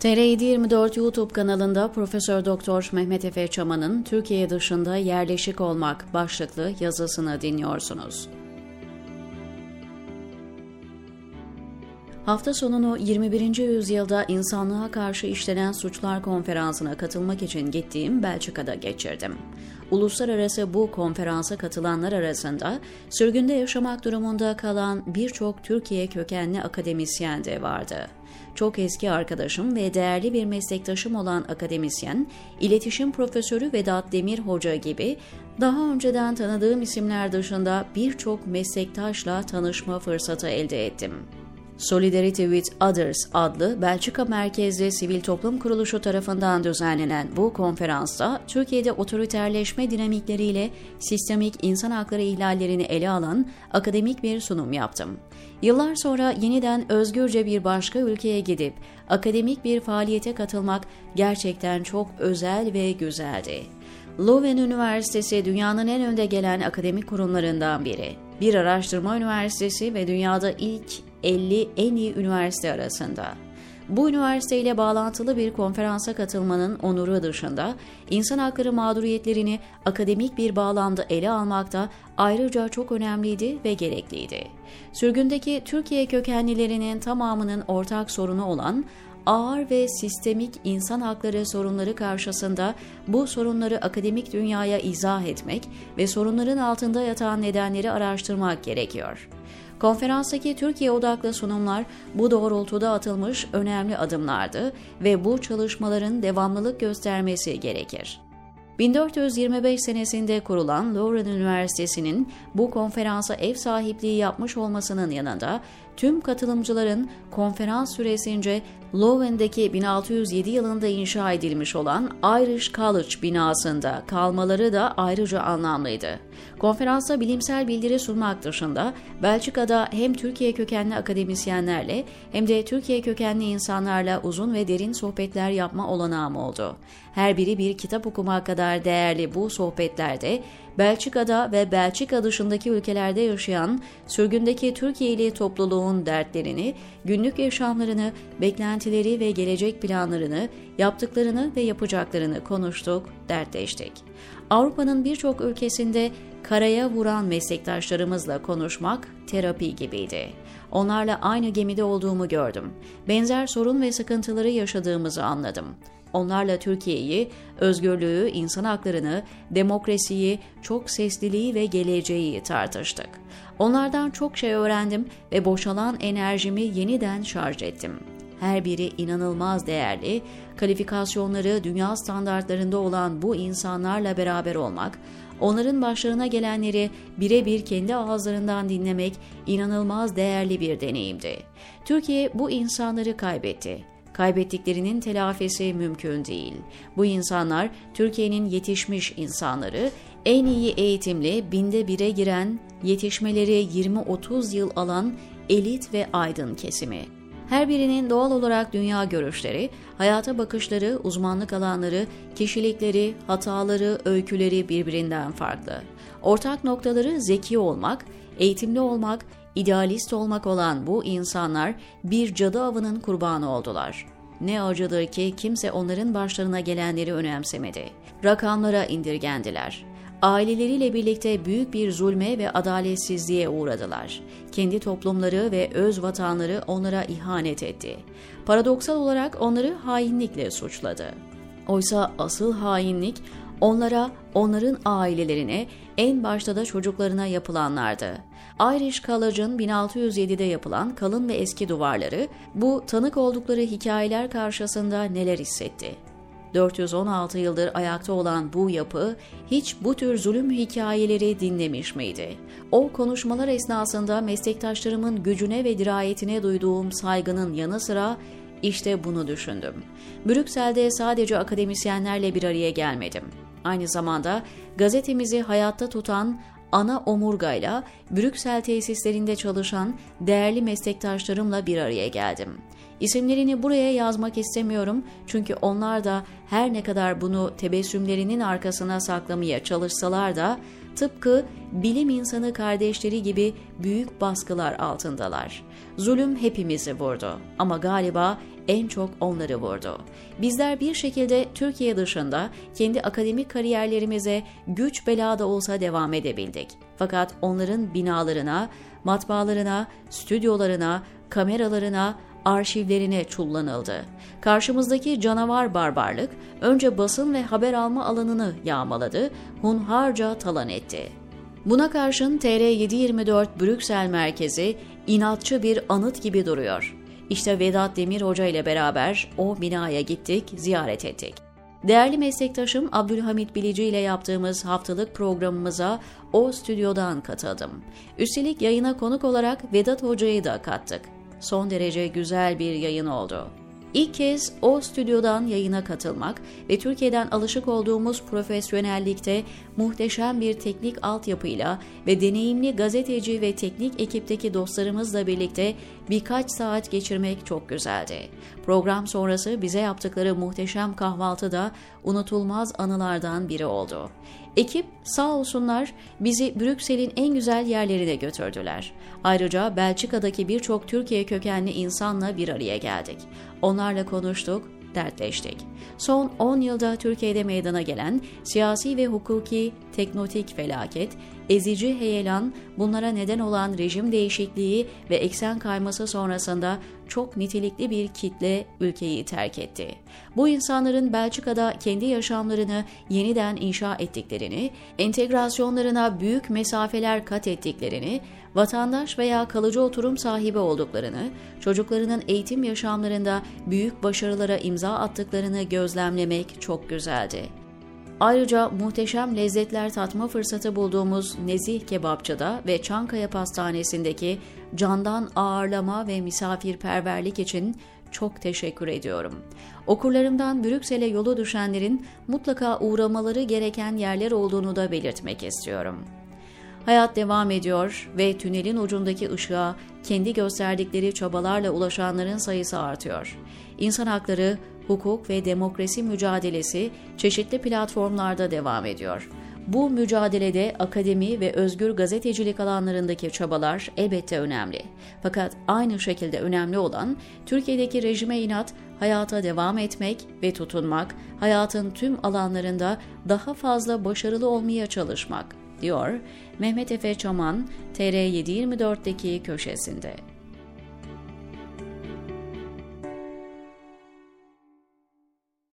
TR724 YouTube kanalında Profesör Doktor Mehmet Efe Çaman'ın Türkiye dışında yerleşik olmak başlıklı yazısını dinliyorsunuz. Hafta sonunu 21. yüzyılda insanlığa karşı işlenen suçlar konferansına katılmak için gittiğim Belçika'da geçirdim. Uluslararası bu konferansa katılanlar arasında sürgünde yaşamak durumunda kalan birçok Türkiye kökenli akademisyen de vardı. Çok eski arkadaşım ve değerli bir meslektaşım olan akademisyen, iletişim profesörü Vedat Demir Hoca gibi daha önceden tanıdığım isimler dışında birçok meslektaşla tanışma fırsatı elde ettim. Solidarity with Others adlı Belçika merkezli sivil toplum kuruluşu tarafından düzenlenen bu konferansta Türkiye'de otoriterleşme dinamikleriyle sistemik insan hakları ihlallerini ele alan akademik bir sunum yaptım. Yıllar sonra yeniden özgürce bir başka ülkeye gidip akademik bir faaliyete katılmak gerçekten çok özel ve güzeldi. Leuven Üniversitesi dünyanın en önde gelen akademik kurumlarından biri. Bir araştırma üniversitesi ve dünyada ilk 50 en iyi üniversite arasında. Bu üniversiteyle bağlantılı bir konferansa katılmanın onuru dışında insan hakları mağduriyetlerini akademik bir bağlamda ele almakta ayrıca çok önemliydi ve gerekliydi. Sürgündeki Türkiye kökenlilerinin tamamının ortak sorunu olan ağır ve sistemik insan hakları sorunları karşısında bu sorunları akademik dünyaya izah etmek ve sorunların altında yatan nedenleri araştırmak gerekiyor. Konferanstaki Türkiye odaklı sunumlar bu doğrultuda atılmış önemli adımlardı ve bu çalışmaların devamlılık göstermesi gerekir. 1425 senesinde kurulan Leuven Üniversitesi'nin bu konferansa ev sahipliği yapmış olmasının yanında tüm katılımcıların konferans süresince Leuven'deki 1607 yılında inşa edilmiş olan Irish College binasında kalmaları da ayrıca anlamlıydı. Konferansa bilimsel bildiri sunmak dışında Belçika'da hem Türkiye kökenli akademisyenlerle hem de Türkiye kökenli insanlarla uzun ve derin sohbetler yapma olanağım oldu. Her biri bir kitap okumak kadar değerli bu sohbetlerde Belçika'da ve Belçika dışındaki ülkelerde yaşayan sürgündeki Türkiye'li topluluğun dertlerini, günlük yaşamlarını, beklentileri ve gelecek planlarını, yaptıklarını ve yapacaklarını konuştuk, dertleştik. Avrupa'nın birçok ülkesinde karaya vuran meslektaşlarımızla konuşmak terapi gibiydi. Onlarla aynı gemide olduğumu gördüm. Benzer sorun ve sıkıntıları yaşadığımızı anladım. Onlarla Türkiye'yi, özgürlüğü, insan haklarını, demokrasiyi, çok sesliliği ve geleceği tartıştık. Onlardan çok şey öğrendim ve boşalan enerjimi yeniden şarj ettim. Her biri inanılmaz değerli, kalifikasyonları dünya standartlarında olan bu insanlarla beraber olmak, onların başlarına gelenleri birebir kendi ağızlarından dinlemek inanılmaz değerli bir deneyimdi. Türkiye bu insanları kaybetti kaybettiklerinin telafisi mümkün değil. Bu insanlar Türkiye'nin yetişmiş insanları, en iyi eğitimli binde bire giren, yetişmeleri 20-30 yıl alan elit ve aydın kesimi. Her birinin doğal olarak dünya görüşleri, hayata bakışları, uzmanlık alanları, kişilikleri, hataları, öyküleri birbirinden farklı. Ortak noktaları zeki olmak, eğitimli olmak, idealist olmak olan bu insanlar bir cadı avının kurbanı oldular. Ne acıdır ki kimse onların başlarına gelenleri önemsemedi. Rakamlara indirgendiler. Aileleriyle birlikte büyük bir zulme ve adaletsizliğe uğradılar. Kendi toplumları ve öz vatanları onlara ihanet etti. Paradoksal olarak onları hainlikle suçladı. Oysa asıl hainlik onlara, onların ailelerine, en başta da çocuklarına yapılanlardı. Irish College'ın 1607'de yapılan kalın ve eski duvarları bu tanık oldukları hikayeler karşısında neler hissetti? 416 yıldır ayakta olan bu yapı hiç bu tür zulüm hikayeleri dinlemiş miydi? O konuşmalar esnasında meslektaşlarımın gücüne ve dirayetine duyduğum saygının yanı sıra işte bunu düşündüm. Brüksel'de sadece akademisyenlerle bir araya gelmedim. Aynı zamanda gazetemizi hayatta tutan ana omurgayla Brüksel tesislerinde çalışan değerli meslektaşlarımla bir araya geldim. İsimlerini buraya yazmak istemiyorum çünkü onlar da her ne kadar bunu tebessümlerinin arkasına saklamaya çalışsalar da tıpkı bilim insanı kardeşleri gibi büyük baskılar altındalar. Zulüm hepimizi vurdu ama galiba en çok onları vurdu. Bizler bir şekilde Türkiye dışında kendi akademik kariyerlerimize güç belada olsa devam edebildik. Fakat onların binalarına, matbaalarına, stüdyolarına, kameralarına, arşivlerine çullanıldı. Karşımızdaki canavar barbarlık önce basın ve haber alma alanını yağmaladı, hunharca talan etti. Buna karşın TR724 Brüksel merkezi inatçı bir anıt gibi duruyor. İşte Vedat Demir Hoca ile beraber o binaya gittik, ziyaret ettik. Değerli meslektaşım Abdülhamit Bilici ile yaptığımız haftalık programımıza o stüdyodan katıldım. Üstelik yayına konuk olarak Vedat Hoca'yı da kattık. Son derece güzel bir yayın oldu. İlk kez o stüdyodan yayına katılmak ve Türkiye'den alışık olduğumuz profesyonellikte muhteşem bir teknik altyapıyla ve deneyimli gazeteci ve teknik ekipteki dostlarımızla birlikte birkaç saat geçirmek çok güzeldi. Program sonrası bize yaptıkları muhteşem kahvaltı da unutulmaz anılardan biri oldu. Ekip sağ olsunlar bizi Brüksel'in en güzel yerlerine götürdüler. Ayrıca Belçika'daki birçok Türkiye kökenli insanla bir araya geldik. Onlarla konuştuk, dertleştik. Son 10 yılda Türkiye'de meydana gelen siyasi ve hukuki teknotik felaket, ezici heyelan, bunlara neden olan rejim değişikliği ve eksen kayması sonrasında çok nitelikli bir kitle ülkeyi terk etti. Bu insanların Belçika'da kendi yaşamlarını yeniden inşa ettiklerini, entegrasyonlarına büyük mesafeler kat ettiklerini, vatandaş veya kalıcı oturum sahibi olduklarını, çocuklarının eğitim yaşamlarında büyük başarılara imza attıklarını gözlemlemek çok güzeldi. Ayrıca muhteşem lezzetler tatma fırsatı bulduğumuz Nezih Kebapçı'da ve Çankaya Pastanesi'ndeki candan ağırlama ve misafirperverlik için çok teşekkür ediyorum. Okurlarımdan Brüksel'e yolu düşenlerin mutlaka uğramaları gereken yerler olduğunu da belirtmek istiyorum. Hayat devam ediyor ve tünelin ucundaki ışığa kendi gösterdikleri çabalarla ulaşanların sayısı artıyor. İnsan hakları, hukuk ve demokrasi mücadelesi çeşitli platformlarda devam ediyor. Bu mücadelede akademi ve özgür gazetecilik alanlarındaki çabalar elbette önemli. Fakat aynı şekilde önemli olan Türkiye'deki rejime inat, hayata devam etmek ve tutunmak, hayatın tüm alanlarında daha fazla başarılı olmaya çalışmak, diyor Mehmet Efe Çaman TR724'deki köşesinde.